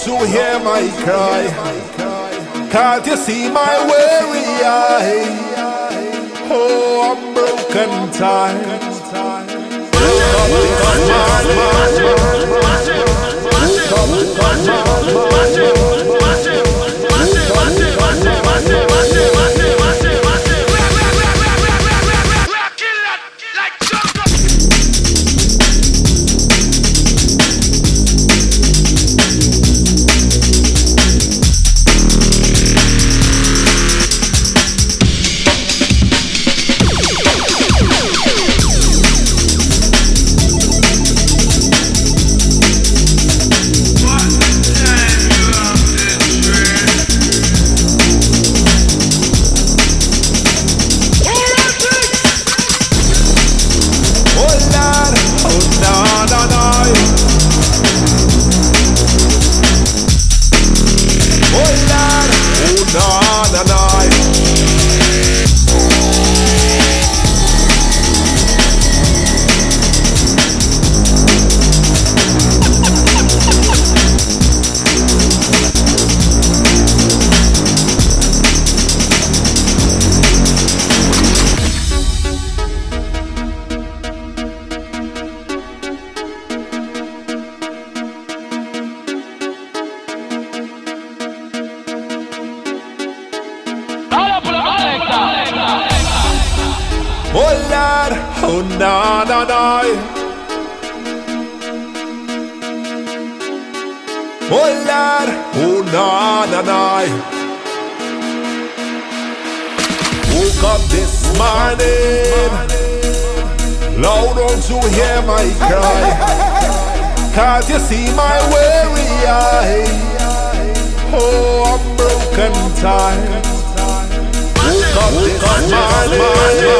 don't you hear my cry? Can't you see my weary eye? Oh, I'm broken tired. Oh no, no. Oh, na na na. Oh Lord, oh na na na. Woke up this morning. Lord, don't you hear my cry? Can't you see my weary eye? Oh, I'm broken tired. Woke up this morning